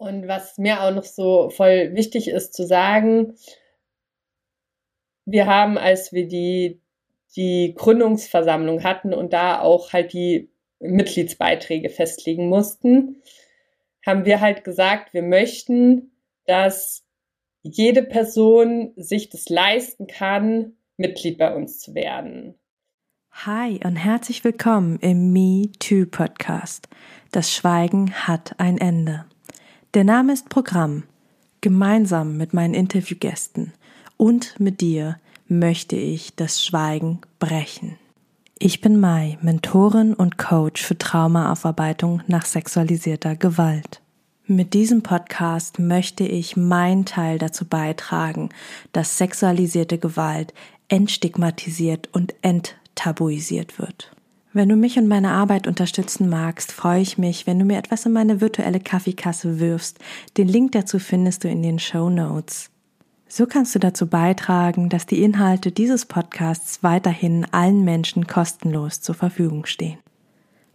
Und was mir auch noch so voll wichtig ist zu sagen, wir haben, als wir die, die Gründungsversammlung hatten und da auch halt die Mitgliedsbeiträge festlegen mussten, haben wir halt gesagt, wir möchten, dass jede Person sich das leisten kann, Mitglied bei uns zu werden. Hi und herzlich willkommen im Me Too Podcast. Das Schweigen hat ein Ende. Der Name ist Programm. Gemeinsam mit meinen Interviewgästen und mit dir möchte ich das Schweigen brechen. Ich bin Mai, Mentorin und Coach für Traumaaufarbeitung nach sexualisierter Gewalt. Mit diesem Podcast möchte ich meinen Teil dazu beitragen, dass sexualisierte Gewalt entstigmatisiert und enttabuisiert wird. Wenn du mich und meine Arbeit unterstützen magst, freue ich mich, wenn du mir etwas in meine virtuelle Kaffeekasse wirfst. Den Link dazu findest du in den Show Notes. So kannst du dazu beitragen, dass die Inhalte dieses Podcasts weiterhin allen Menschen kostenlos zur Verfügung stehen.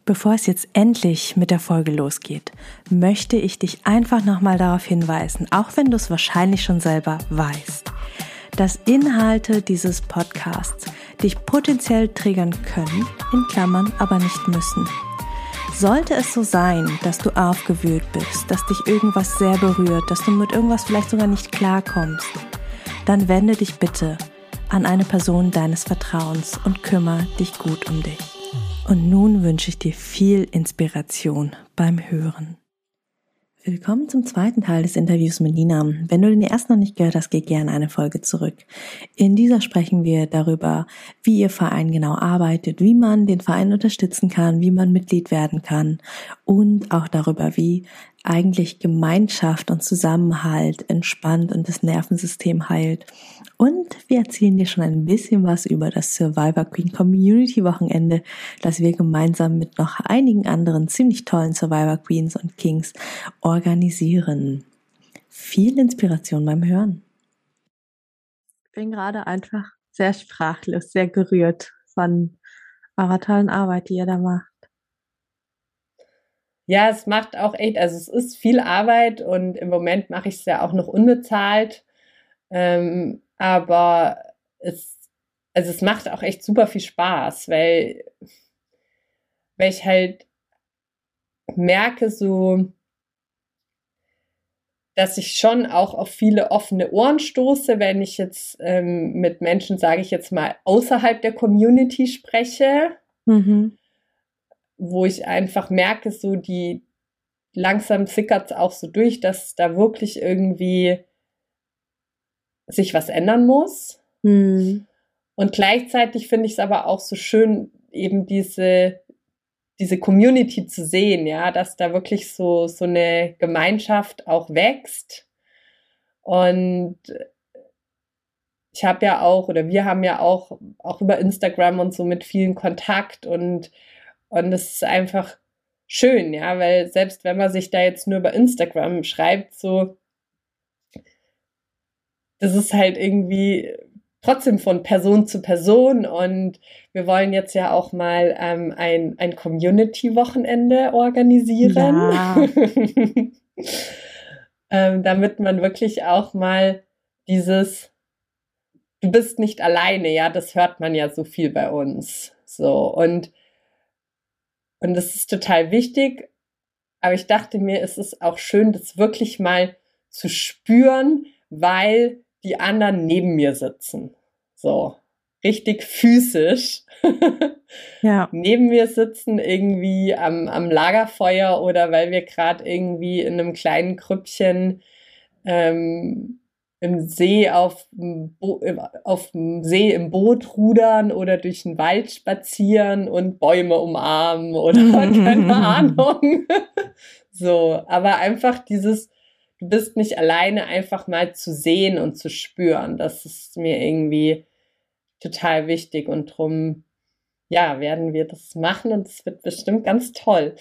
Bevor es jetzt endlich mit der Folge losgeht, möchte ich dich einfach nochmal darauf hinweisen, auch wenn du es wahrscheinlich schon selber weißt dass Inhalte dieses Podcasts dich potenziell triggern können, in Klammern aber nicht müssen. Sollte es so sein, dass du aufgewühlt bist, dass dich irgendwas sehr berührt, dass du mit irgendwas vielleicht sogar nicht klarkommst, dann wende dich bitte an eine Person deines Vertrauens und kümmere dich gut um dich. Und nun wünsche ich dir viel Inspiration beim Hören. Willkommen zum zweiten Teil des Interviews mit Nina. Wenn du den ersten noch nicht gehört hast, geh gerne eine Folge zurück. In dieser sprechen wir darüber, wie ihr Verein genau arbeitet, wie man den Verein unterstützen kann, wie man Mitglied werden kann und auch darüber, wie eigentlich Gemeinschaft und Zusammenhalt entspannt und das Nervensystem heilt. Und wir erzählen dir schon ein bisschen was über das Survivor Queen Community Wochenende, das wir gemeinsam mit noch einigen anderen ziemlich tollen Survivor Queens und Kings organisieren. Viel Inspiration beim Hören. Ich bin gerade einfach sehr sprachlos, sehr gerührt von eurer tollen Arbeit, die ihr da macht. Ja, es macht auch echt, also es ist viel Arbeit und im Moment mache ich es ja auch noch unbezahlt. Ähm, aber es, also es macht auch echt super viel Spaß, weil, weil ich halt merke so, dass ich schon auch auf viele offene Ohren stoße, wenn ich jetzt ähm, mit Menschen, sage ich jetzt mal, außerhalb der Community spreche. Mhm wo ich einfach merke, so die langsam sickert es auch so durch, dass da wirklich irgendwie sich was ändern muss. Mhm. Und gleichzeitig finde ich es aber auch so schön, eben diese, diese Community zu sehen, ja, dass da wirklich so, so eine Gemeinschaft auch wächst. Und ich habe ja auch, oder wir haben ja auch, auch über Instagram und so mit vielen Kontakt und und das ist einfach schön, ja, weil selbst wenn man sich da jetzt nur über Instagram schreibt, so, das ist halt irgendwie trotzdem von Person zu Person und wir wollen jetzt ja auch mal ähm, ein, ein Community-Wochenende organisieren, ja. ähm, damit man wirklich auch mal dieses Du bist nicht alleine, ja, das hört man ja so viel bei uns. So und und das ist total wichtig. Aber ich dachte mir, es ist auch schön, das wirklich mal zu spüren, weil die anderen neben mir sitzen. So, richtig physisch. ja. Neben mir sitzen irgendwie am, am Lagerfeuer oder weil wir gerade irgendwie in einem kleinen Krüppchen ähm, im See auf, auf dem See im Boot rudern oder durch den Wald spazieren und Bäume umarmen oder keine Ahnung. so, aber einfach dieses, du bist nicht alleine, einfach mal zu sehen und zu spüren. Das ist mir irgendwie total wichtig und drum, ja, werden wir das machen und es wird bestimmt ganz toll.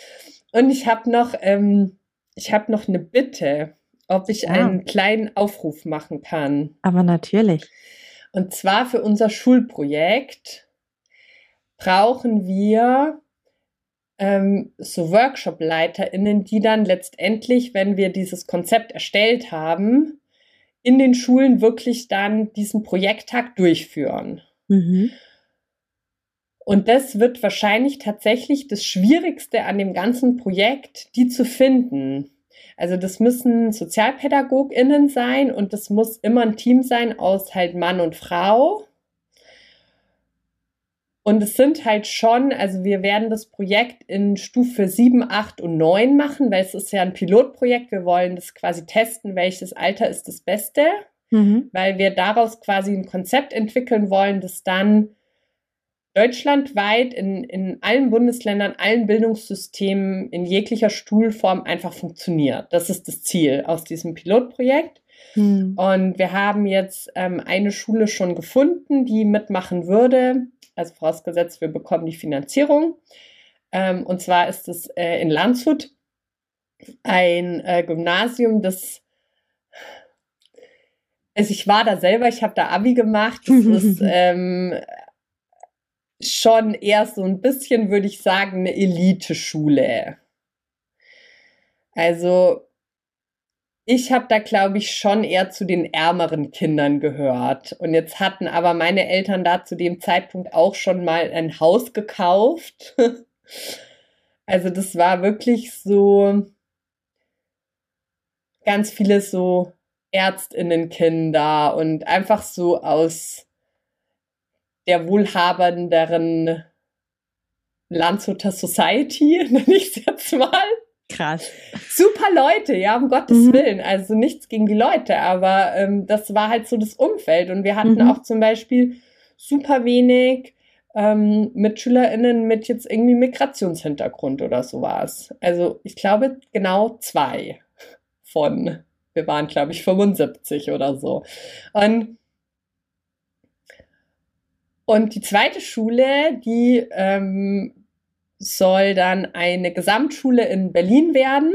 Und ich habe noch, ähm, ich habe noch eine Bitte ob ich ja. einen kleinen Aufruf machen kann. Aber natürlich. Und zwar für unser Schulprojekt brauchen wir ähm, so Workshop-LeiterInnen, die dann letztendlich, wenn wir dieses Konzept erstellt haben, in den Schulen wirklich dann diesen Projekttag durchführen. Mhm. Und das wird wahrscheinlich tatsächlich das Schwierigste an dem ganzen Projekt, die zu finden. Also das müssen SozialpädagogInnen sein und das muss immer ein Team sein aus halt Mann und Frau. Und es sind halt schon, also wir werden das Projekt in Stufe 7, 8 und 9 machen, weil es ist ja ein Pilotprojekt. Wir wollen das quasi testen, welches Alter ist das Beste, mhm. weil wir daraus quasi ein Konzept entwickeln wollen, das dann deutschlandweit in, in allen Bundesländern, allen Bildungssystemen in jeglicher Stuhlform einfach funktioniert. Das ist das Ziel aus diesem Pilotprojekt. Mhm. Und wir haben jetzt ähm, eine Schule schon gefunden, die mitmachen würde also vorausgesetzt, wir bekommen die Finanzierung. Ähm, und zwar ist es äh, in Landshut ein äh, Gymnasium, das also ich war da selber, ich habe da Abi gemacht. Das ist ähm, schon eher so ein bisschen, würde ich sagen, eine Elite-Schule. Also ich habe da, glaube ich, schon eher zu den ärmeren Kindern gehört. Und jetzt hatten aber meine Eltern da zu dem Zeitpunkt auch schon mal ein Haus gekauft. also das war wirklich so ganz viele so Ärztinnenkinder und einfach so aus der wohlhabenderen Landshuter Society, nenne ich es jetzt mal. Krass. Super Leute, ja, um Gottes mhm. Willen. Also nichts gegen die Leute, aber ähm, das war halt so das Umfeld. Und wir hatten mhm. auch zum Beispiel super wenig ähm, MitschülerInnen mit jetzt irgendwie Migrationshintergrund oder sowas. Also ich glaube genau zwei von, wir waren glaube ich 75 oder so. Und und die zweite Schule, die ähm, soll dann eine Gesamtschule in Berlin werden,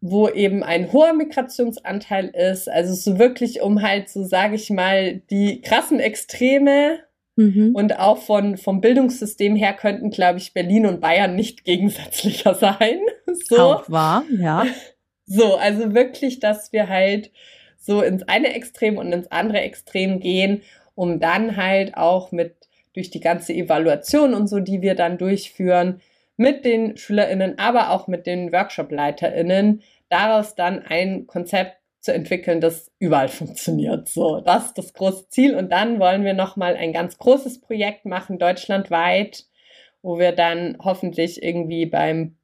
wo eben ein hoher Migrationsanteil ist. Also so wirklich um halt so, sage ich mal, die krassen Extreme mhm. und auch von, vom Bildungssystem her könnten, glaube ich, Berlin und Bayern nicht gegensätzlicher sein. So. Auch wahr, ja. So, also wirklich, dass wir halt so ins eine Extrem und ins andere Extrem gehen, um dann halt auch mit durch die ganze Evaluation und so, die wir dann durchführen, mit den SchülerInnen, aber auch mit den Workshop-LeiterInnen, daraus dann ein Konzept zu entwickeln, das überall funktioniert. So, das ist das große Ziel. Und dann wollen wir nochmal ein ganz großes Projekt machen, deutschlandweit, wo wir dann hoffentlich irgendwie beim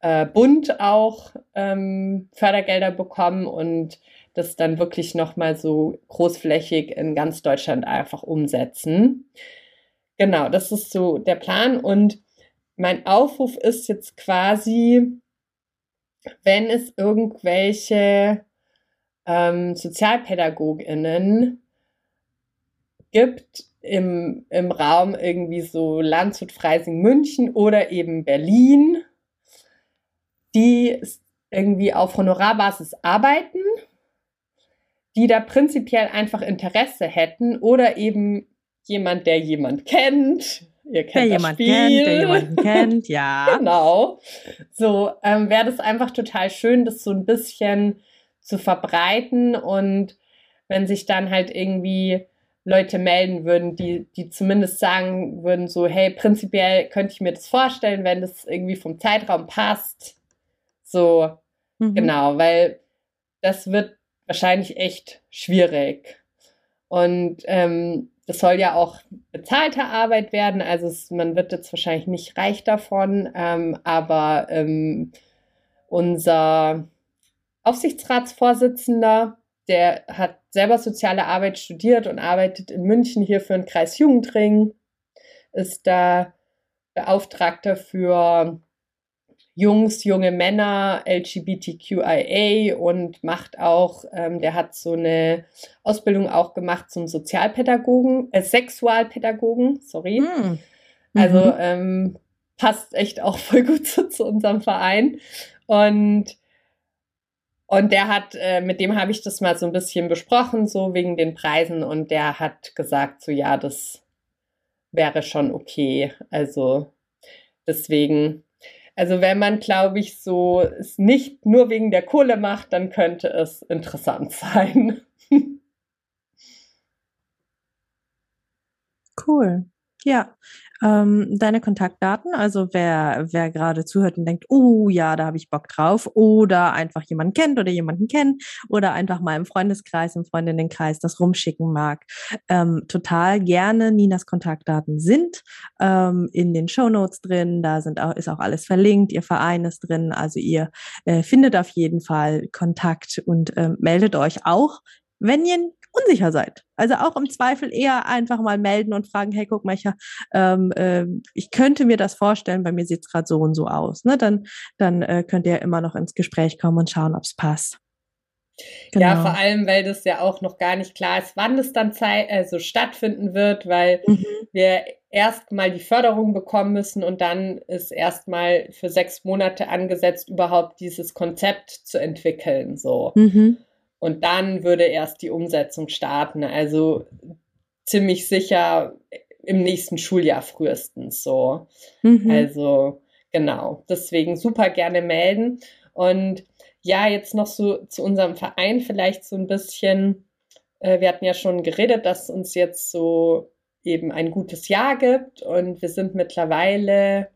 äh, Bund auch ähm, Fördergelder bekommen und das dann wirklich nochmal so großflächig in ganz Deutschland einfach umsetzen. Genau, das ist so der Plan. Und mein Aufruf ist jetzt quasi, wenn es irgendwelche ähm, SozialpädagogInnen gibt im, im Raum irgendwie so Landshut, Freising, München oder eben Berlin, die irgendwie auf Honorarbasis arbeiten, die da prinzipiell einfach Interesse hätten oder eben jemand, der jemand kennt. Ihr kennt der jemand Spiel. kennt, der jemanden kennt, ja. genau. So ähm, wäre das einfach total schön, das so ein bisschen zu verbreiten und wenn sich dann halt irgendwie Leute melden würden, die, die zumindest sagen würden, so, hey, prinzipiell könnte ich mir das vorstellen, wenn das irgendwie vom Zeitraum passt. So, mhm. genau, weil das wird wahrscheinlich echt schwierig. Und ähm, das soll ja auch bezahlte Arbeit werden, also es, man wird jetzt wahrscheinlich nicht reich davon, ähm, aber ähm, unser Aufsichtsratsvorsitzender, der hat selber soziale Arbeit studiert und arbeitet in München hier für den Kreis Jugendring, ist da Beauftragter für Jungs, junge Männer, LGBTQIA und macht auch, ähm, der hat so eine Ausbildung auch gemacht zum Sozialpädagogen, äh, Sexualpädagogen, sorry. Mm. Also ähm, passt echt auch voll gut zu, zu unserem Verein. Und und der hat, äh, mit dem habe ich das mal so ein bisschen besprochen, so wegen den Preisen. Und der hat gesagt, so ja, das wäre schon okay. Also deswegen, also wenn man, glaube ich, so es nicht nur wegen der Kohle macht, dann könnte es interessant sein. Cool. Ja, ähm, deine Kontaktdaten, also wer, wer gerade zuhört und denkt, oh ja, da habe ich Bock drauf, oder einfach jemanden kennt oder jemanden kennt, oder einfach mal im Freundeskreis, im Freundinnenkreis das rumschicken mag, ähm, total gerne. Ninas Kontaktdaten sind ähm, in den Show Notes drin, da sind auch, ist auch alles verlinkt, ihr Verein ist drin, also ihr äh, findet auf jeden Fall Kontakt und äh, meldet euch auch, wenn ihr unsicher seid. Also auch im Zweifel eher einfach mal melden und fragen, hey, guck mal, ich, ähm, äh, ich könnte mir das vorstellen, bei mir sieht es gerade so und so aus. Ne? Dann, dann äh, könnt ihr immer noch ins Gespräch kommen und schauen, ob es passt. Genau. Ja, vor allem, weil das ja auch noch gar nicht klar ist, wann es dann Zeit, also stattfinden wird, weil mhm. wir erstmal die Förderung bekommen müssen und dann ist erstmal für sechs Monate angesetzt, überhaupt dieses Konzept zu entwickeln. So. Mhm. Und dann würde erst die Umsetzung starten. Also ziemlich sicher im nächsten Schuljahr frühestens so. Mhm. Also genau. Deswegen super gerne melden. Und ja, jetzt noch so zu unserem Verein vielleicht so ein bisschen. Äh, wir hatten ja schon geredet, dass uns jetzt so eben ein gutes Jahr gibt und wir sind mittlerweile,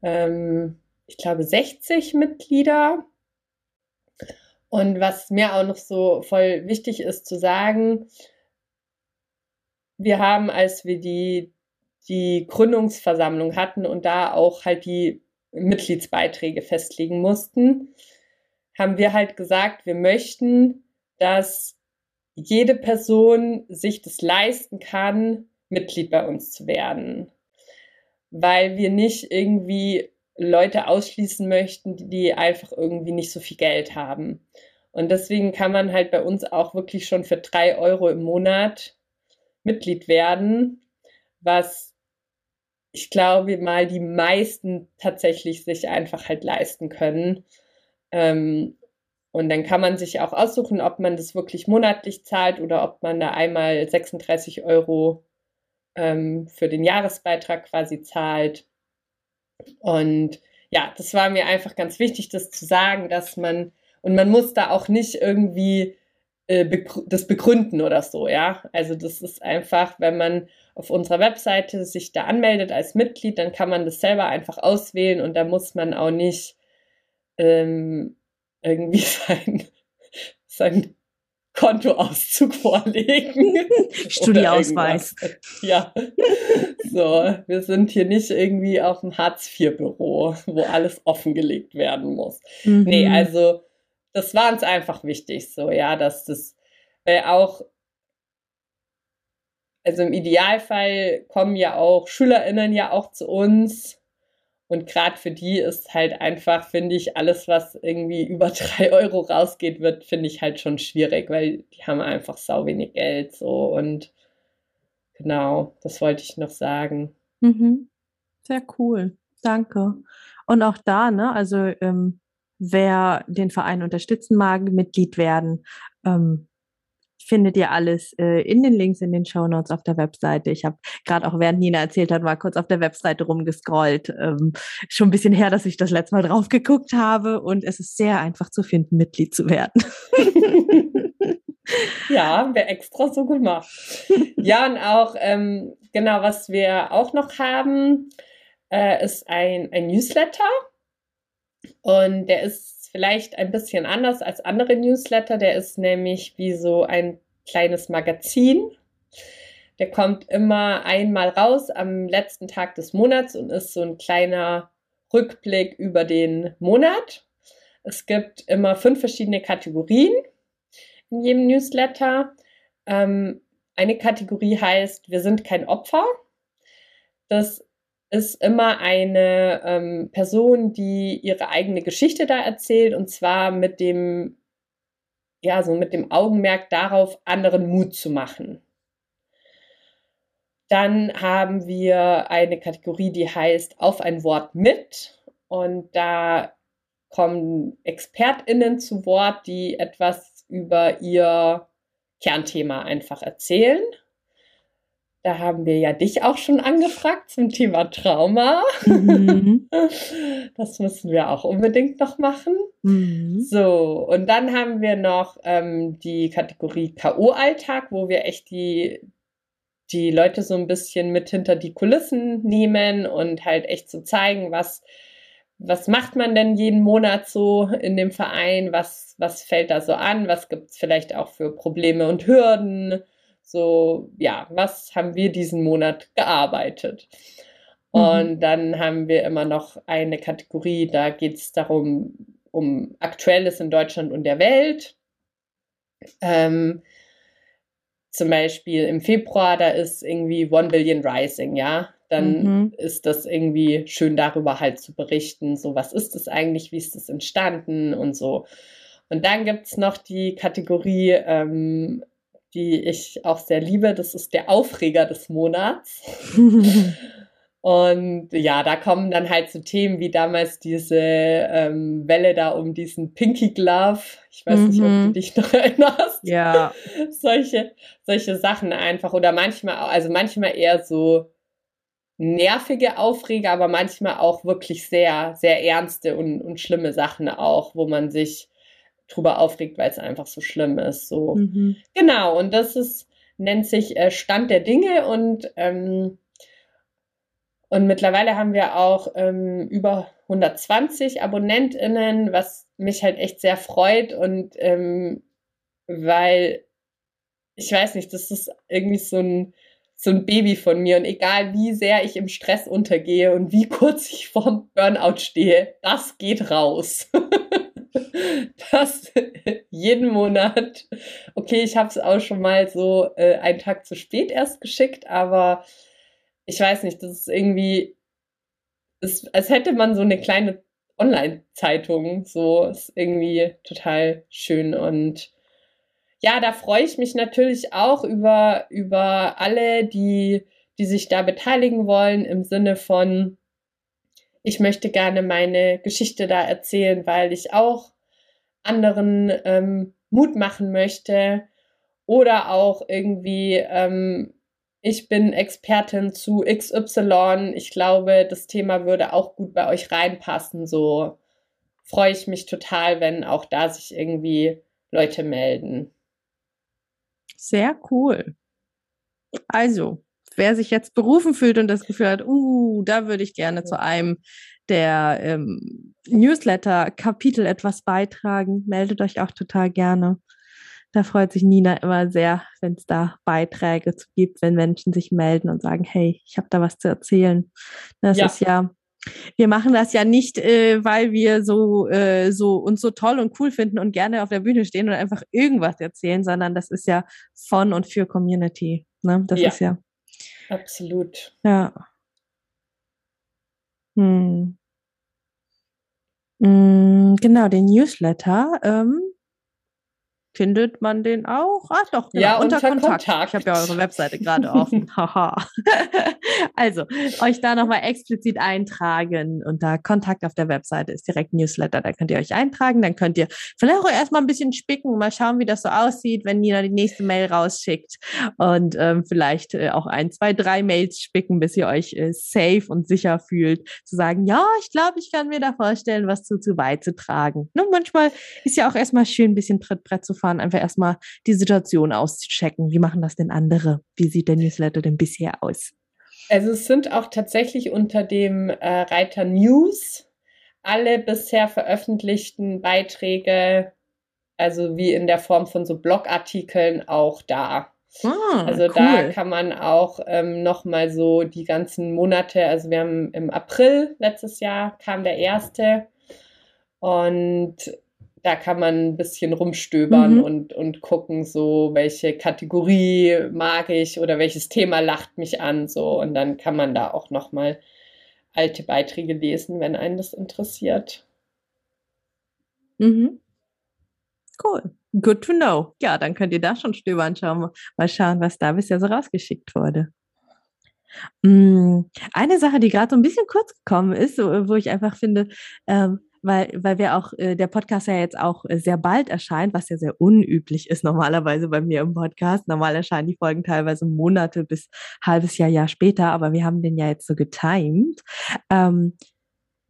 ähm, ich glaube, 60 Mitglieder und was mir auch noch so voll wichtig ist zu sagen, wir haben, als wir die, die Gründungsversammlung hatten und da auch halt die Mitgliedsbeiträge festlegen mussten, haben wir halt gesagt, wir möchten, dass jede Person sich das leisten kann, Mitglied bei uns zu werden. Weil wir nicht irgendwie Leute ausschließen möchten, die einfach irgendwie nicht so viel Geld haben. Und deswegen kann man halt bei uns auch wirklich schon für drei Euro im Monat Mitglied werden, was ich glaube mal die meisten tatsächlich sich einfach halt leisten können. Ähm, und dann kann man sich auch aussuchen, ob man das wirklich monatlich zahlt oder ob man da einmal 36 Euro ähm, für den Jahresbeitrag quasi zahlt. Und ja, das war mir einfach ganz wichtig, das zu sagen, dass man, und man muss da auch nicht irgendwie äh, begrü das begründen oder so, ja. Also das ist einfach, wenn man auf unserer Webseite sich da anmeldet als Mitglied, dann kann man das selber einfach auswählen und da muss man auch nicht ähm, irgendwie sein, sein Kontoauszug vorlegen. Studieausweis. ja. So, wir sind hier nicht irgendwie auf dem Hartz-IV-Büro, wo alles offengelegt werden muss. Mhm. Nee, also das war uns einfach wichtig, so, ja, dass das, weil auch, also im Idealfall kommen ja auch SchülerInnen ja auch zu uns und gerade für die ist halt einfach, finde ich, alles, was irgendwie über drei Euro rausgeht, wird, finde ich halt schon schwierig, weil die haben einfach sau wenig Geld so und genau, das wollte ich noch sagen. Mhm. Sehr cool. Danke. Und auch da, ne, also ähm, wer den Verein unterstützen mag, Mitglied werden, ähm, findet ihr alles äh, in den Links in den Show Notes auf der Webseite. Ich habe gerade auch während Nina erzählt hat, mal kurz auf der Webseite rumgescrollt. Ähm, schon ein bisschen her, dass ich das letzte Mal drauf geguckt habe und es ist sehr einfach zu finden, Mitglied zu werden. ja, haben extra so gemacht. Ja, und auch, ähm, genau, was wir auch noch haben, äh, ist ein, ein Newsletter. Und der ist vielleicht ein bisschen anders als andere Newsletter. Der ist nämlich wie so ein kleines Magazin. Der kommt immer einmal raus am letzten Tag des Monats und ist so ein kleiner Rückblick über den Monat. Es gibt immer fünf verschiedene Kategorien in jedem Newsletter. Ähm, eine Kategorie heißt, wir sind kein Opfer. Das ist immer eine ähm, Person, die ihre eigene Geschichte da erzählt und zwar mit dem, ja, so mit dem Augenmerk darauf, anderen Mut zu machen. Dann haben wir eine Kategorie, die heißt Auf ein Wort mit. Und da kommen ExpertInnen zu Wort, die etwas über ihr Kernthema einfach erzählen. Da haben wir ja dich auch schon angefragt zum Thema Trauma. Mhm. Das müssen wir auch unbedingt noch machen. Mhm. So, und dann haben wir noch ähm, die Kategorie K.O.-Alltag, wo wir echt die, die Leute so ein bisschen mit hinter die Kulissen nehmen und halt echt so zeigen, was, was macht man denn jeden Monat so in dem Verein, was, was fällt da so an, was gibt es vielleicht auch für Probleme und Hürden so, ja, was haben wir diesen Monat gearbeitet? Mhm. Und dann haben wir immer noch eine Kategorie, da geht es darum, um Aktuelles in Deutschland und der Welt. Ähm, zum Beispiel im Februar, da ist irgendwie One Billion Rising, ja. Dann mhm. ist das irgendwie schön darüber halt zu berichten, so was ist das eigentlich, wie ist das entstanden und so. Und dann gibt es noch die Kategorie ähm, die ich auch sehr liebe. Das ist der Aufreger des Monats. Und ja, da kommen dann halt so Themen wie damals diese ähm, Welle da um diesen Pinky Glove. Ich weiß mhm. nicht, ob du mhm. dich noch erinnerst. Ja. solche, solche Sachen einfach. Oder manchmal, also manchmal eher so nervige Aufreger, aber manchmal auch wirklich sehr, sehr ernste und, und schlimme Sachen auch, wo man sich drüber aufregt, weil es einfach so schlimm ist. So. Mhm. Genau, und das ist, nennt sich äh, Stand der Dinge und, ähm, und mittlerweile haben wir auch ähm, über 120 AbonnentInnen, was mich halt echt sehr freut und ähm, weil ich weiß nicht, das ist irgendwie so ein, so ein Baby von mir und egal wie sehr ich im Stress untergehe und wie kurz ich vorm Burnout stehe, das geht raus. dass jeden Monat, okay, ich habe es auch schon mal so äh, einen Tag zu spät erst geschickt, aber ich weiß nicht, das ist irgendwie, ist, als hätte man so eine kleine Online-Zeitung, so ist irgendwie total schön und ja, da freue ich mich natürlich auch über, über alle, die, die sich da beteiligen wollen, im Sinne von, ich möchte gerne meine Geschichte da erzählen, weil ich auch anderen ähm, Mut machen möchte oder auch irgendwie, ähm, ich bin Expertin zu XY. Ich glaube, das Thema würde auch gut bei euch reinpassen. So freue ich mich total, wenn auch da sich irgendwie Leute melden. Sehr cool. Also, wer sich jetzt berufen fühlt und das Gefühl hat, uh, da würde ich gerne zu einem der ähm, Newsletter-Kapitel etwas beitragen, meldet euch auch total gerne. Da freut sich Nina immer sehr, wenn es da Beiträge zu gibt, wenn Menschen sich melden und sagen, hey, ich habe da was zu erzählen. Das ja. ist ja, wir machen das ja nicht, äh, weil wir so, äh, so uns so toll und cool finden und gerne auf der Bühne stehen und einfach irgendwas erzählen, sondern das ist ja von und für Community. Ne? Das ja. ist ja. Absolut. Ja. Hm. Hm, genau, den Newsletter. Ähm, findet man den auch? Ah, doch, genau, ja, unter, unter Kontakt. Kontakt. Ich habe ja eure Webseite gerade offen. Haha. also, euch da nochmal explizit eintragen. Unter Kontakt auf der Webseite ist direkt Newsletter. Da könnt ihr euch eintragen. Dann könnt ihr vielleicht auch erstmal ein bisschen spicken, mal schauen, wie das so aussieht, wenn Nina die nächste Mail rausschickt. Und ähm, vielleicht äh, auch ein, zwei, drei Mails spicken, bis ihr euch äh, safe und sicher fühlt, zu sagen, ja, ich glaube, ich kann mir da vorstellen, was zu, zu beizutragen. Ne? Manchmal ist ja auch erstmal schön, ein bisschen Trittbrett zu fahren, einfach erstmal die Situation auszuchecken. Wie machen das denn andere? Wie sieht der Newsletter denn bisher aus? Also es sind auch tatsächlich unter dem äh, Reiter News alle bisher veröffentlichten Beiträge, also wie in der Form von so Blogartikeln auch da. Ah, also cool. da kann man auch ähm, nochmal so die ganzen Monate, also wir haben im April letztes Jahr kam der erste und da kann man ein bisschen rumstöbern mhm. und, und gucken, so welche Kategorie mag ich oder welches Thema lacht mich an, so und dann kann man da auch nochmal alte Beiträge lesen, wenn einen das interessiert. Mhm. Cool. Good to know. Ja, dann könnt ihr da schon stöbern, schauen, mal schauen, was da bisher so rausgeschickt wurde. Mm, eine Sache, die gerade so ein bisschen kurz gekommen ist, wo ich einfach finde, ähm, weil, weil wir auch, äh, der Podcast ja jetzt auch äh, sehr bald erscheint, was ja sehr unüblich ist normalerweise bei mir im Podcast. Normal erscheinen die Folgen teilweise Monate bis halbes Jahr, Jahr später, aber wir haben den ja jetzt so getimed. Ähm,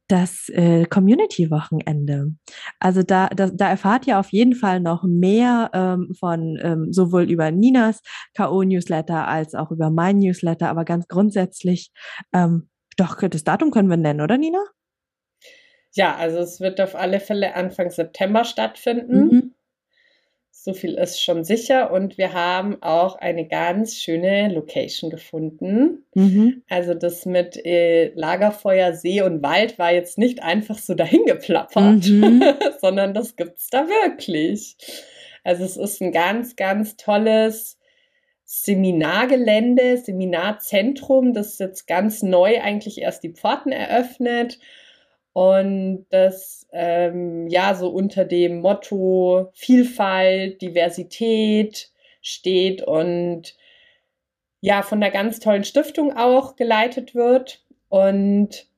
das äh, Community-Wochenende. Also da, da, da erfahrt ihr auf jeden Fall noch mehr ähm, von ähm, sowohl über Ninas K.O.-Newsletter als auch über mein Newsletter, aber ganz grundsätzlich, ähm, doch, das Datum können wir nennen, oder Nina? Ja, also es wird auf alle Fälle Anfang September stattfinden. Mhm. So viel ist schon sicher. Und wir haben auch eine ganz schöne Location gefunden. Mhm. Also das mit äh, Lagerfeuer, See und Wald war jetzt nicht einfach so dahingeplappert, mhm. sondern das gibt es da wirklich. Also es ist ein ganz, ganz tolles Seminargelände, Seminarzentrum, das jetzt ganz neu eigentlich erst die Pforten eröffnet und das ähm, ja so unter dem Motto Vielfalt, Diversität steht und ja von einer ganz tollen Stiftung auch geleitet wird. Und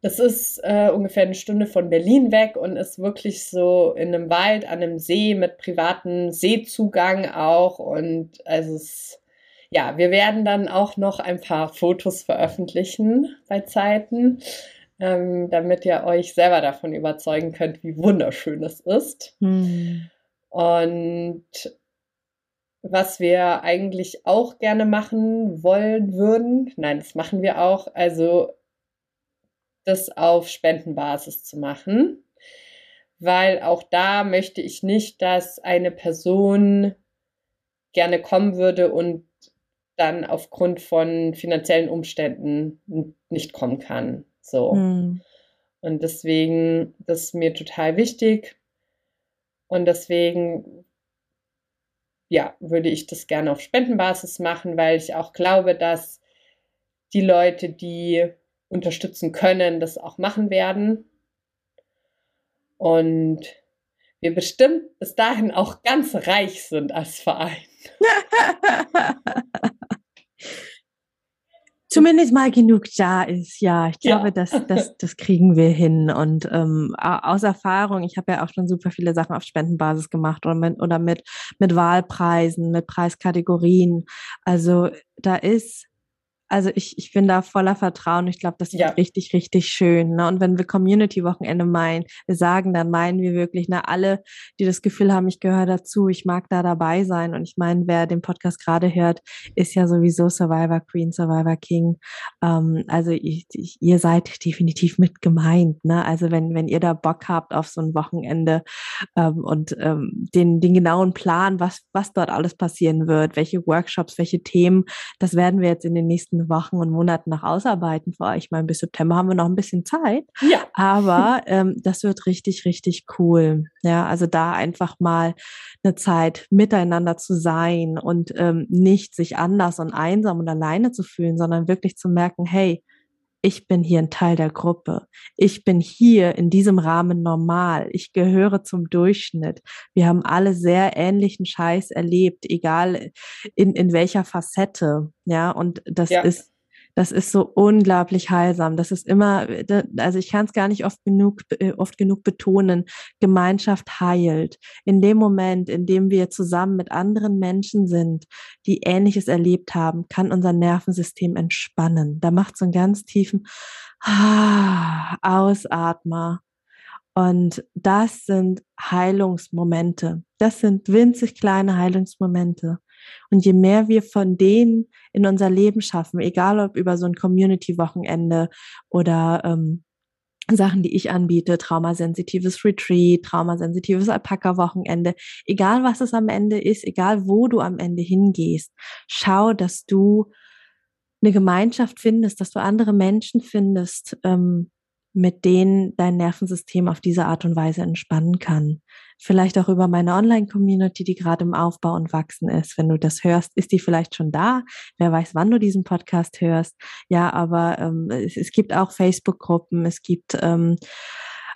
das ist äh, ungefähr eine Stunde von Berlin weg und ist wirklich so in einem Wald, an einem See mit privatem Seezugang auch. Und also es, ja, wir werden dann auch noch ein paar Fotos veröffentlichen bei Zeiten ähm, damit ihr euch selber davon überzeugen könnt, wie wunderschön es ist. Hm. Und was wir eigentlich auch gerne machen wollen würden, nein, das machen wir auch, also das auf Spendenbasis zu machen, weil auch da möchte ich nicht, dass eine Person gerne kommen würde und dann aufgrund von finanziellen Umständen nicht kommen kann. So. Mhm. Und deswegen, das ist mir total wichtig. Und deswegen, ja, würde ich das gerne auf Spendenbasis machen, weil ich auch glaube, dass die Leute, die unterstützen können, das auch machen werden. Und wir bestimmt bis dahin auch ganz reich sind als Verein. zumindest mal genug da ist. Ja, ich glaube, ja. das, das, das kriegen wir hin. Und ähm, aus Erfahrung, ich habe ja auch schon super viele Sachen auf Spendenbasis gemacht oder mit, oder mit, mit Wahlpreisen, mit Preiskategorien. Also da ist also ich, ich bin da voller Vertrauen. Ich glaube, das ist ja. richtig, richtig schön. Ne? Und wenn wir Community-Wochenende meinen, wir sagen, dann meinen wir wirklich, ne, alle, die das Gefühl haben, ich gehöre dazu, ich mag da dabei sein. Und ich meine, wer den Podcast gerade hört, ist ja sowieso Survivor Queen, Survivor King. Ähm, also ich, ich, ihr seid definitiv mit gemeint. Ne? Also wenn, wenn ihr da Bock habt auf so ein Wochenende ähm, und ähm, den, den genauen Plan, was, was dort alles passieren wird, welche Workshops, welche Themen, das werden wir jetzt in den nächsten Wochen und Monaten noch ausarbeiten vor euch. Ich meine, bis September haben wir noch ein bisschen Zeit. Ja. Aber ähm, das wird richtig, richtig cool. Ja, also da einfach mal eine Zeit miteinander zu sein und ähm, nicht sich anders und einsam und alleine zu fühlen, sondern wirklich zu merken, hey, ich bin hier ein Teil der Gruppe. Ich bin hier in diesem Rahmen normal. Ich gehöre zum Durchschnitt. Wir haben alle sehr ähnlichen Scheiß erlebt, egal in, in welcher Facette. Ja, und das ja. ist das ist so unglaublich heilsam. Das ist immer, also ich kann es gar nicht oft genug, äh, oft genug betonen. Gemeinschaft heilt. In dem Moment, in dem wir zusammen mit anderen Menschen sind, die Ähnliches erlebt haben, kann unser Nervensystem entspannen. Da macht so einen ganz tiefen ah, Ausatmer. Und das sind Heilungsmomente. Das sind winzig kleine Heilungsmomente. Und je mehr wir von denen in unser Leben schaffen, egal ob über so ein Community-Wochenende oder ähm, Sachen, die ich anbiete, traumasensitives Retreat, traumasensitives Alpaka-Wochenende, egal was es am Ende ist, egal wo du am Ende hingehst, schau, dass du eine Gemeinschaft findest, dass du andere Menschen findest, ähm, mit denen dein Nervensystem auf diese Art und Weise entspannen kann. Vielleicht auch über meine Online-Community, die gerade im Aufbau und Wachsen ist. Wenn du das hörst, ist die vielleicht schon da. Wer weiß, wann du diesen Podcast hörst. Ja, aber ähm, es, es gibt auch Facebook-Gruppen, es gibt ähm,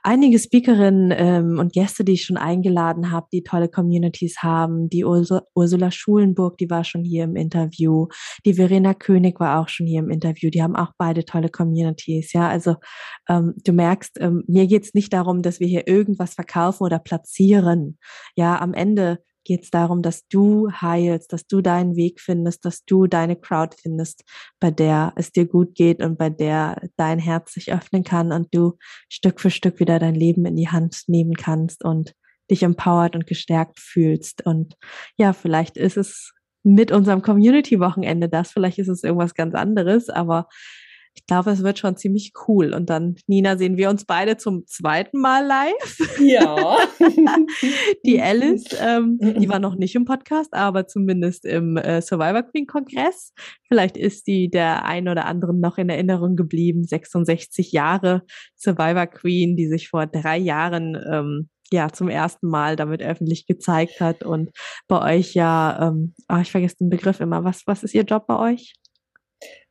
einige Speakerinnen ähm, und Gäste, die ich schon eingeladen habe, die tolle Communities haben. Die Ursula, Ursula Schulenburg, die war schon hier im Interview. Die Verena König war auch schon hier im Interview. Die haben auch beide tolle Communities. Ja, also ähm, du merkst, ähm, mir geht's nicht darum, dass wir hier irgendwas verkaufen oder platzieren. Ja, am Ende geht es darum, dass du heilst, dass du deinen Weg findest, dass du deine Crowd findest, bei der es dir gut geht und bei der dein Herz sich öffnen kann und du Stück für Stück wieder dein Leben in die Hand nehmen kannst und dich empowered und gestärkt fühlst. Und ja, vielleicht ist es mit unserem Community-Wochenende das, vielleicht ist es irgendwas ganz anderes, aber ich glaube, es wird schon ziemlich cool. Und dann, Nina, sehen wir uns beide zum zweiten Mal live. Ja. die Alice, ähm, die war noch nicht im Podcast, aber zumindest im äh, Survivor Queen Kongress. Vielleicht ist die der ein oder anderen noch in Erinnerung geblieben. 66 Jahre Survivor Queen, die sich vor drei Jahren ähm, ja zum ersten Mal damit öffentlich gezeigt hat und bei euch ja, ähm, oh, ich vergesse den Begriff immer. Was was ist ihr Job bei euch?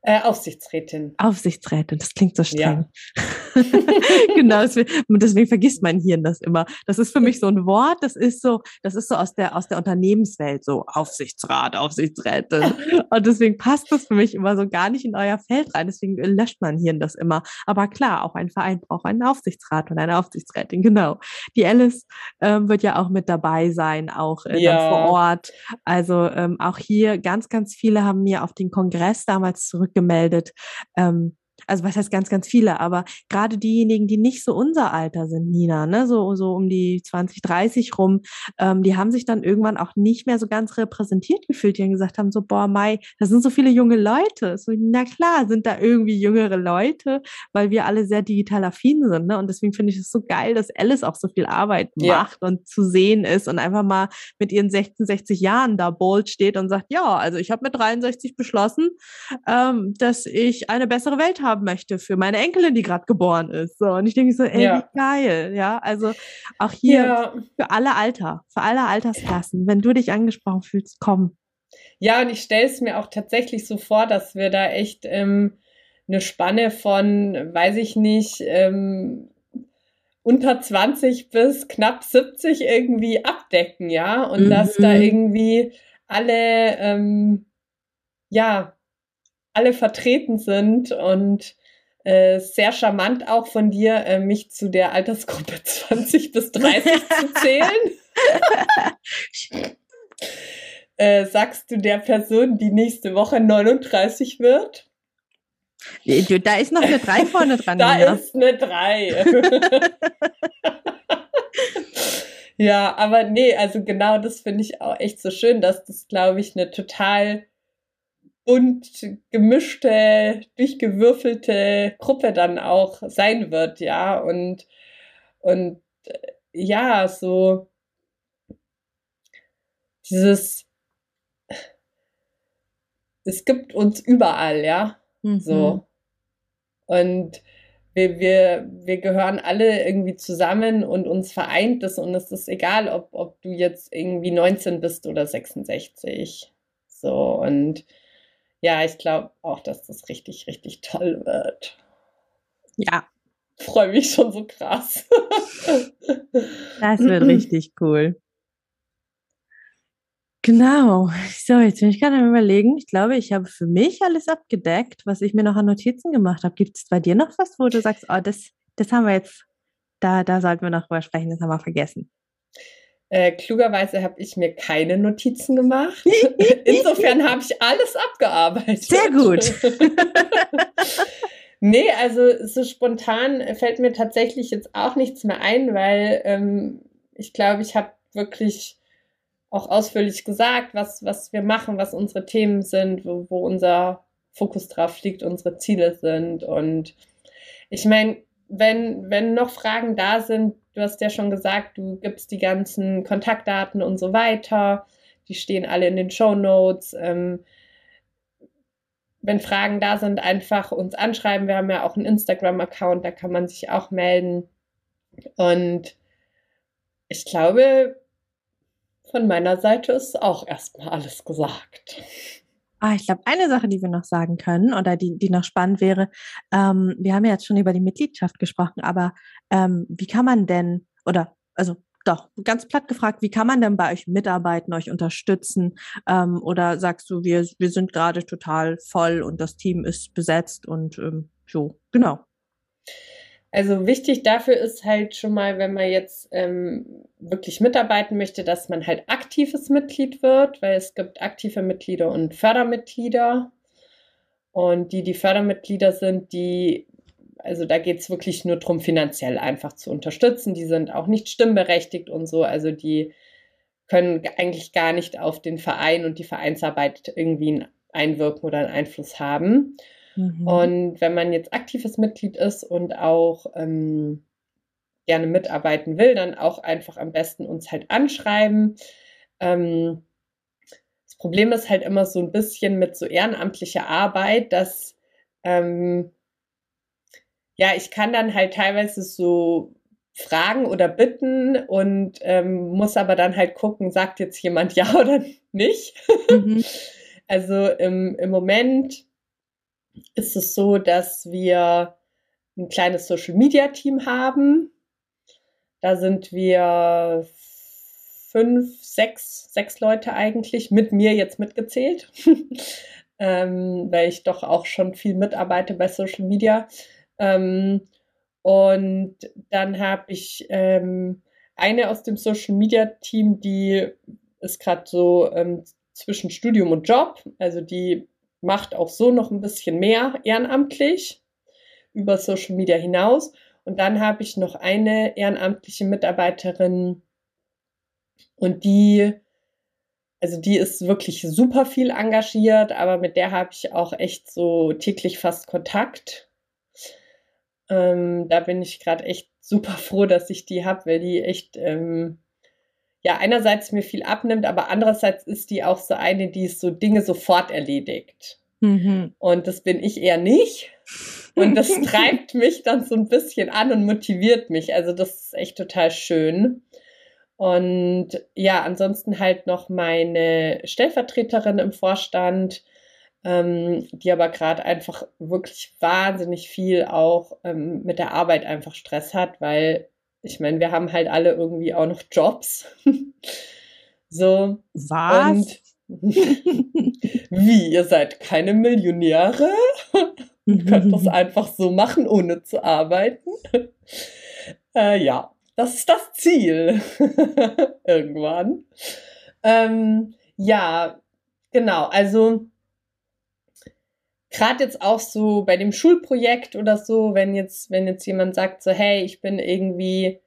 Äh, Aufsichtsrätin. Aufsichtsrätin, das klingt so streng. Ja. genau, deswegen, vergisst mein Hirn das immer. Das ist für mich so ein Wort, das ist so, das ist so aus der, aus der Unternehmenswelt, so Aufsichtsrat, Aufsichtsrätin. Und deswegen passt das für mich immer so gar nicht in euer Feld rein. Deswegen löscht mein Hirn das immer. Aber klar, auch ein Verein braucht einen Aufsichtsrat und eine Aufsichtsrätin, genau. Die Alice ähm, wird ja auch mit dabei sein, auch äh, ja. vor Ort. Also ähm, auch hier ganz, ganz viele haben mir auf den Kongress damals zurückgemeldet, ähm, also was heißt ganz, ganz viele, aber gerade diejenigen, die nicht so unser Alter sind, Nina, ne, so, so um die 20, 30 rum, ähm, die haben sich dann irgendwann auch nicht mehr so ganz repräsentiert gefühlt, die haben gesagt haben, so, boah, Mai, da sind so viele junge Leute. So, na klar, sind da irgendwie jüngere Leute, weil wir alle sehr digital affin sind, ne? Und deswegen finde ich es so geil, dass Alice auch so viel Arbeit macht ja. und zu sehen ist und einfach mal mit ihren 16, 60 Jahren da bold steht und sagt, ja, also ich habe mit 63 beschlossen, ähm, dass ich eine bessere Welt habe haben möchte für meine Enkelin, die gerade geboren ist. So, und ich denke so, ey, ja. wie geil. Ja, also auch hier ja. für alle Alter, für alle Altersklassen. Wenn du dich angesprochen fühlst, komm. Ja, und ich stelle es mir auch tatsächlich so vor, dass wir da echt ähm, eine Spanne von, weiß ich nicht, ähm, unter 20 bis knapp 70 irgendwie abdecken, ja, und mhm. dass da irgendwie alle, ähm, ja, alle vertreten sind und äh, sehr charmant auch von dir, äh, mich zu der Altersgruppe 20 bis 30 zu zählen. äh, sagst du der Person, die nächste Woche 39 wird? Da ist noch eine 3 vorne dran. da ja. ist eine 3. ja, aber nee, also genau das finde ich auch echt so schön, dass das, glaube ich, eine total bunt gemischte, durchgewürfelte Gruppe dann auch sein wird, ja. Und, und äh, ja, so dieses, es gibt uns überall, ja. Mhm. So. Und wir, wir, wir gehören alle irgendwie zusammen und uns vereint es und es ist egal, ob, ob du jetzt irgendwie 19 bist oder 66. So, und ja, ich glaube auch, dass das richtig, richtig toll wird. Ja. Freue mich schon so krass. das wird richtig cool. Genau. So, jetzt bin ich gerade am überlegen. Ich glaube, ich habe für mich alles abgedeckt, was ich mir noch an Notizen gemacht habe. Gibt es bei dir noch was, wo du sagst, oh, das, das haben wir jetzt, da, da sollten wir noch drüber sprechen, das haben wir vergessen? Äh, klugerweise habe ich mir keine Notizen gemacht. Insofern habe ich alles abgearbeitet. Sehr gut. nee, also so spontan fällt mir tatsächlich jetzt auch nichts mehr ein, weil ähm, ich glaube, ich habe wirklich auch ausführlich gesagt, was, was wir machen, was unsere Themen sind, wo, wo unser Fokus drauf liegt, unsere Ziele sind. Und ich meine, wenn, wenn noch Fragen da sind, du hast ja schon gesagt, du gibst die ganzen Kontaktdaten und so weiter. Die stehen alle in den Show Notes. Ähm, wenn Fragen da sind, einfach uns anschreiben. Wir haben ja auch einen Instagram-Account, da kann man sich auch melden. Und ich glaube, von meiner Seite ist auch erstmal alles gesagt. Ah, ich glaube, eine Sache, die wir noch sagen können oder die, die noch spannend wäre, ähm, wir haben ja jetzt schon über die Mitgliedschaft gesprochen, aber Ähm, wie kann man denn, oder also doch, ganz platt gefragt, wie kann man denn bei euch mitarbeiten, euch unterstützen? Ähm, oder sagst du, wir, wir sind gerade total voll und das Team ist besetzt und ähm, so, genau. Also wichtig dafür ist halt schon mal, wenn man jetzt ähm, wirklich mitarbeiten möchte, dass man halt aktives Mitglied wird, weil es gibt aktive Mitglieder und Fördermitglieder. Und die, die Fördermitglieder sind, die also da geht es wirklich nur darum, finanziell einfach zu unterstützen. Die sind auch nicht stimmberechtigt und so. Also die können eigentlich gar nicht auf den Verein und die Vereinsarbeit irgendwie einwirken oder einen Einfluss haben. Mhm. Und wenn man jetzt aktives Mitglied ist und auch ähm, gerne mitarbeiten will, dann auch einfach am besten uns halt anschreiben. Ähm, das Problem ist halt immer so ein bisschen mit so ehrenamtlicher Arbeit, dass ähm, ja, ich kann dann halt teilweise so fragen oder bitten und ähm, muss aber dann halt gucken, sagt jetzt jemand ja oder nicht. Mhm. Also im, im Moment ist es so, dass wir ein kleines Social Media Team haben. Da sind wir fünf, sechs, sechs Leute eigentlich, mit mir jetzt mitgezählt, ähm, weil ich doch auch schon viel mitarbeite bei Social Media. Ähm, und dann habe ich ähm, eine aus dem Social Media Team, die ist gerade so ähm, zwischen Studium und Job. Also die macht auch so noch ein bisschen mehr ehrenamtlich über Social Media hinaus. Und dann habe ich noch eine ehrenamtliche Mitarbeiterin und die, also die ist wirklich super viel engagiert, aber mit der habe ich auch echt so täglich fast Kontakt. Ähm, da bin ich gerade echt super froh, dass ich die habe, weil die echt, ähm, ja, einerseits mir viel abnimmt, aber andererseits ist die auch so eine, die so Dinge sofort erledigt. Mhm. Und das bin ich eher nicht. Und das treibt mich dann so ein bisschen an und motiviert mich. Also das ist echt total schön. Und ja, ansonsten halt noch meine Stellvertreterin im Vorstand, ähm, die aber gerade einfach wirklich wahnsinnig viel auch ähm, mit der Arbeit einfach Stress hat, weil ich meine, wir haben halt alle irgendwie auch noch Jobs. so. Was? wie, ihr seid keine Millionäre? und könnt das einfach so machen, ohne zu arbeiten? äh, ja, das ist das Ziel. Irgendwann. Ähm, ja, genau. Also gerade jetzt auch so bei dem Schulprojekt oder so, wenn jetzt, wenn jetzt jemand sagt so, hey, ich bin irgendwie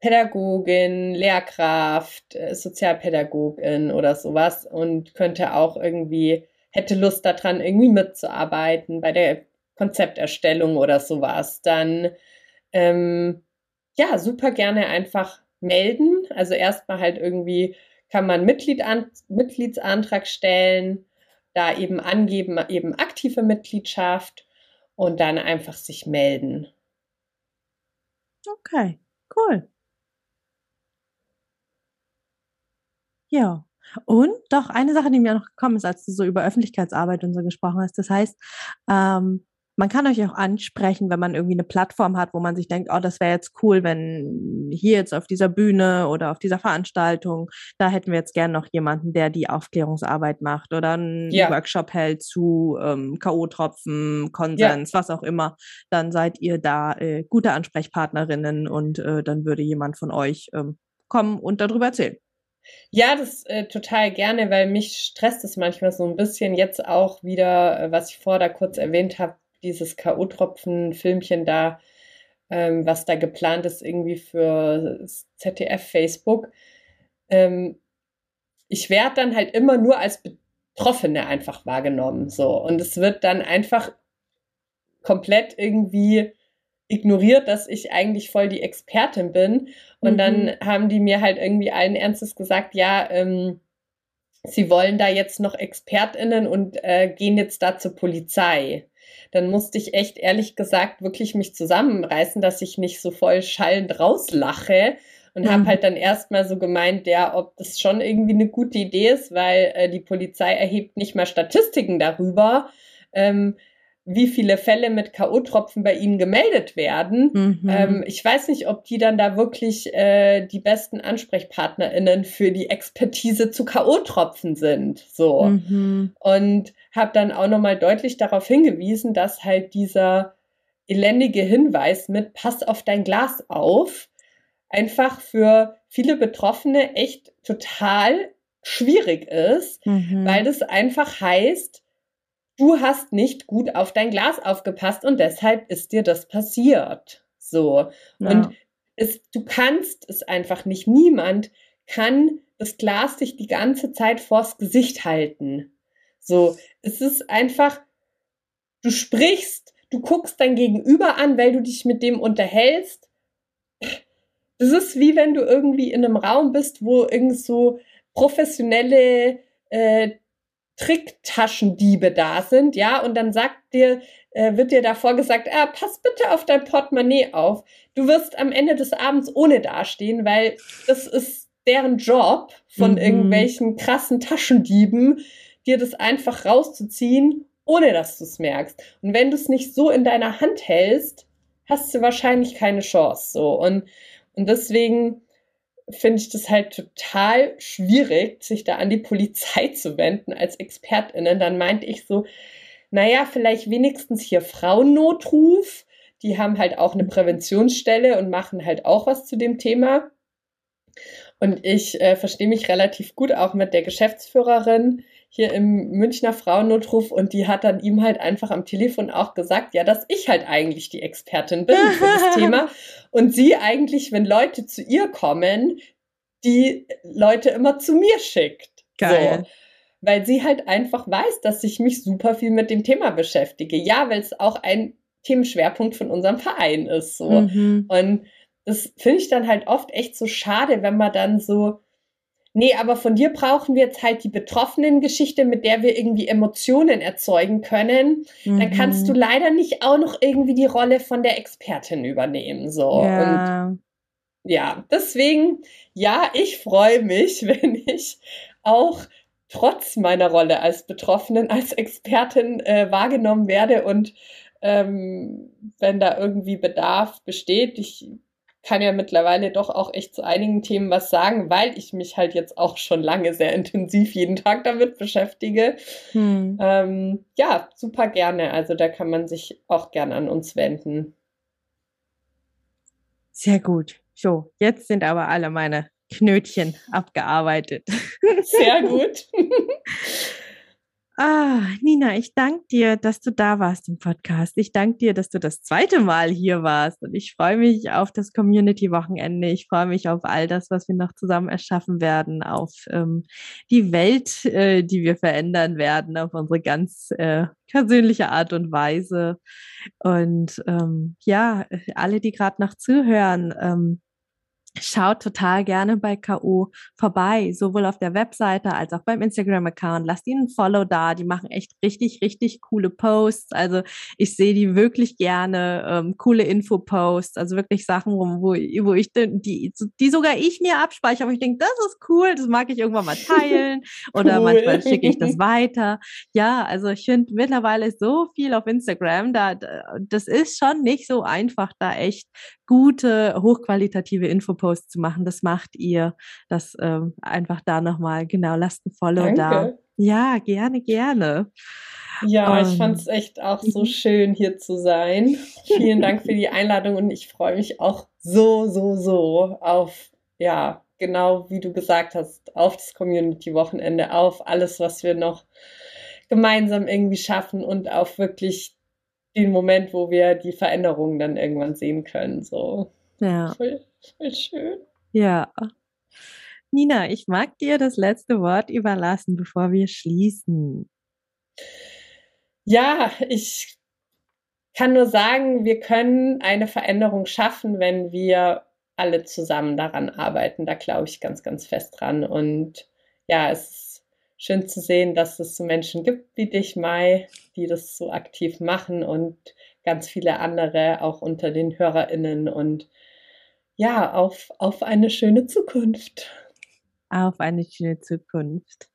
Pädagogin, Lehrkraft, äh, Sozialpädagogin oder sowas und könnte auch irgendwie, hätte Lust daran, irgendwie mitzuarbeiten bei der Konzepterstellung oder sowas, dann ähm, ja, super gerne einfach melden. Also erstmal halt irgendwie kann man Mitglied an, Mitgliedsantrag stellen da eben angeben, eben aktive Mitgliedschaft und dann einfach sich melden. Okay, cool. Ja. Und doch eine Sache, die mir noch gekommen ist, als du so über Öffentlichkeitsarbeit und so gesprochen hast. Das heißt, ähm, man kann euch auch ansprechen, wenn man irgendwie eine Plattform hat, wo man sich denkt, oh, das wäre jetzt cool, wenn hier jetzt auf dieser Bühne oder auf dieser Veranstaltung, da hätten wir jetzt gern noch jemanden, der die Aufklärungsarbeit macht oder einen ja. Workshop hält zu ähm, K.O.-Tropfen, Konsens, ja. was auch immer. Dann seid ihr da äh, gute Ansprechpartnerinnen und äh, dann würde jemand von euch ähm, kommen und darüber erzählen. Ja, das äh, total gerne, weil mich stresst es manchmal so ein bisschen. Jetzt auch wieder, äh, was ich vorher da kurz erwähnt habe, dieses K.O.-Tropfen-Filmchen da, ähm, was da geplant ist, irgendwie für ZDF, Facebook. Ähm, ich werde dann halt immer nur als Betroffene einfach wahrgenommen. So. Und es wird dann einfach komplett irgendwie ignoriert, dass ich eigentlich voll die Expertin bin. Und mhm. dann haben die mir halt irgendwie allen Ernstes gesagt, ja, ähm, sie wollen da jetzt noch ExpertInnen und äh, gehen jetzt da zur Polizei dann musste ich echt ehrlich gesagt wirklich mich zusammenreißen, dass ich nicht so voll schallend rauslache und mhm. habe halt dann erstmal so gemeint, ja, ob das schon irgendwie eine gute Idee ist, weil äh, die Polizei erhebt nicht mal Statistiken darüber. Ähm, wie viele Fälle mit K.O.-Tropfen bei ihnen gemeldet werden. Mhm. Ähm, ich weiß nicht, ob die dann da wirklich äh, die besten AnsprechpartnerInnen für die Expertise zu K.O.-Tropfen sind. So. Mhm. Und habe dann auch nochmal deutlich darauf hingewiesen, dass halt dieser elendige Hinweis mit Pass auf dein Glas auf einfach für viele Betroffene echt total schwierig ist, mhm. weil das einfach heißt, du hast nicht gut auf dein Glas aufgepasst und deshalb ist dir das passiert. So. Ja. Und es, du kannst es einfach nicht. Niemand kann das Glas sich die ganze Zeit vors Gesicht halten. So. Es ist einfach, du sprichst, du guckst dein Gegenüber an, weil du dich mit dem unterhältst. Das ist wie wenn du irgendwie in einem Raum bist, wo irgend so professionelle äh, Tricktaschendiebe da sind, ja, und dann sagt dir, äh, wird dir davor gesagt, ah, pass bitte auf dein Portemonnaie auf. Du wirst am Ende des Abends ohne dastehen, weil das ist deren Job von mhm. irgendwelchen krassen Taschendieben, dir das einfach rauszuziehen, ohne dass du es merkst. Und wenn du es nicht so in deiner Hand hältst, hast du wahrscheinlich keine Chance. So und und deswegen finde ich das halt total schwierig, sich da an die Polizei zu wenden als ExpertInnen. Dann meinte ich so, naja, vielleicht wenigstens hier Frauennotruf. Die haben halt auch eine Präventionsstelle und machen halt auch was zu dem Thema. Und ich äh, verstehe mich relativ gut auch mit der Geschäftsführerin hier im Münchner Frauennotruf und die hat dann ihm halt einfach am Telefon auch gesagt, ja, dass ich halt eigentlich die Expertin bin für das Thema und sie eigentlich, wenn Leute zu ihr kommen, die Leute immer zu mir schickt. Geil. So. Weil sie halt einfach weiß, dass ich mich super viel mit dem Thema beschäftige. Ja, weil es auch ein Themenschwerpunkt von unserem Verein ist. So. Mhm. Und das finde ich dann halt oft echt so schade, wenn man dann so nee, aber von dir brauchen wir jetzt halt die betroffenen Geschichte, mit der wir irgendwie Emotionen erzeugen können. Mhm. Dann kannst du leider nicht auch noch irgendwie die Rolle von der Expertin übernehmen, so. Ja. Und ja, deswegen, ja, ich freue mich, wenn ich auch trotz meiner Rolle als Betroffenen, als Expertin äh, wahrgenommen werde und ähm, wenn da irgendwie Bedarf besteht, ich kann ja mittlerweile doch auch echt zu einigen Themen was sagen, weil ich mich halt jetzt auch schon lange sehr intensiv jeden Tag damit beschäftige. Hm. Ähm, ja, super gerne. Also da kann man sich auch gerne an uns wenden. Sehr gut. So, jetzt sind aber alle meine Knötchen abgearbeitet. Sehr gut. Ah, Nina, ich danke dir, dass du da warst im Podcast. Ich danke dir, dass du das zweite Mal hier warst. Und ich freue mich auf das Community-Wochenende. Ich freue mich auf all das, was wir noch zusammen erschaffen werden, auf ähm, die Welt, äh, die wir verändern werden, auf unsere ganz äh, persönliche Art und Weise. Und ähm, ja, alle, die gerade noch zuhören, ähm, Schaut total gerne bei K.O. vorbei, sowohl auf der Webseite als auch beim Instagram-Account. Lasst ihnen ein Follow da. Die machen echt richtig, richtig coole Posts. Also ich sehe die wirklich gerne. Ähm, coole Info-Posts, also wirklich Sachen, wo, wo ich die, die sogar ich mir abspeichere. Aber ich denke, das ist cool, das mag ich irgendwann mal teilen. Oder cool. manchmal schicke ich das weiter. Ja, also ich finde mittlerweile so viel auf Instagram. Da, das ist schon nicht so einfach, da echt gute, hochqualitative Infoposts zu machen. Das macht ihr. Das ähm, einfach da nochmal, genau, lasst ein Follow Danke. da. Ja, gerne, gerne. Ja, um, ich fand es echt auch so mhm. schön, hier zu sein. Vielen Dank für die Einladung und ich freue mich auch so, so, so auf, ja, genau wie du gesagt hast, auf das Community-Wochenende, auf alles, was wir noch gemeinsam irgendwie schaffen und auf wirklich den Moment, wo wir die Veränderungen dann irgendwann sehen können. So. Ja. Voll, voll schön. Ja. Nina, ich mag dir das letzte Wort überlassen, bevor wir schließen. Ja, ich kann nur sagen, wir können eine Veränderung schaffen, wenn wir alle zusammen daran arbeiten. Da glaube ich ganz, ganz fest dran. Und ja, es ist schön zu sehen, dass es so Menschen gibt wie dich, Mai, die das so aktiv machen und ganz viele andere auch unter den HörerInnen und ja, auf, auf eine schöne Auf eine schöne Zukunft.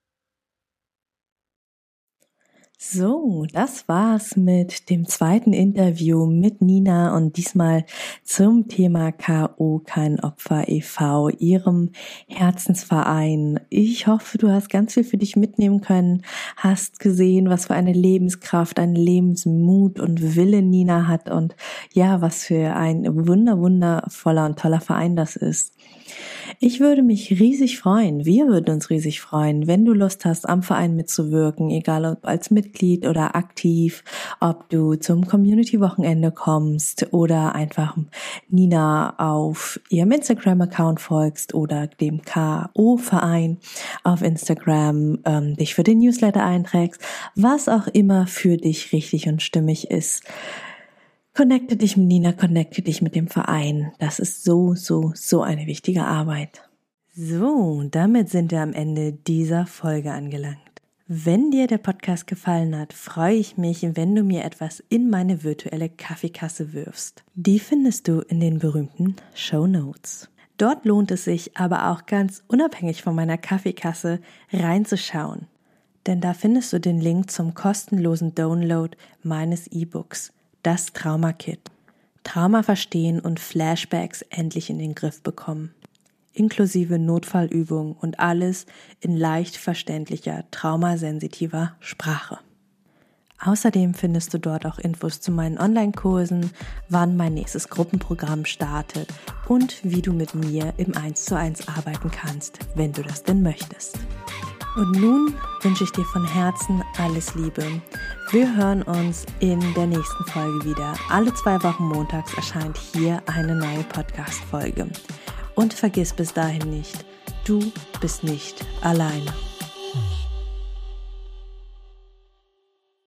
So, das war's mit dem zweiten Interview mit Nina und diesmal zum Thema KO kein Opfer e.V., ihrem Herzensverein. Ich hoffe, du hast ganz viel für dich mitnehmen können, hast gesehen, was für eine Lebenskraft, ein Lebensmut und Wille Nina hat und ja, was für ein wunder, wundervoller und toller Verein das ist. Ich würde mich riesig freuen, wir würden uns riesig freuen, wenn du Lust hast, am Verein mitzuwirken, egal ob als Mitglied oder aktiv, ob du zum Community-Wochenende kommst oder einfach Nina auf ihrem Instagram-Account folgst oder dem KO-Verein auf Instagram, ähm, dich für den Newsletter einträgst, was auch immer für dich richtig und stimmig ist. Connecte dich mit Nina, connecte dich mit dem Verein. Das ist so, so, so eine wichtige Arbeit. So, damit sind wir am Ende dieser Folge angelangt. Wenn dir der Podcast gefallen hat, freue ich mich, wenn du mir etwas in meine virtuelle Kaffeekasse wirfst. Die findest du in den berühmten Show Notes. Dort lohnt es sich aber auch ganz unabhängig von meiner Kaffeekasse reinzuschauen. Denn da findest du den Link zum kostenlosen Download meines E-Books das Trauma-Kit. Trauma verstehen und Flashbacks endlich in den Griff bekommen. Inklusive Notfallübungen und alles in leicht verständlicher, traumasensitiver Sprache. Außerdem findest du dort auch Infos zu meinen Online-Kursen, wann mein nächstes Gruppenprogramm startet und wie du mit mir im 1 zu 1 arbeiten kannst, wenn du das denn möchtest. Und nun wünsche ich dir von Herzen alles Liebe. Wir hören uns in der nächsten Folge wieder. Alle zwei Wochen montags erscheint hier eine neue Podcast-Folge. Und vergiss bis dahin nicht, du bist nicht alleine.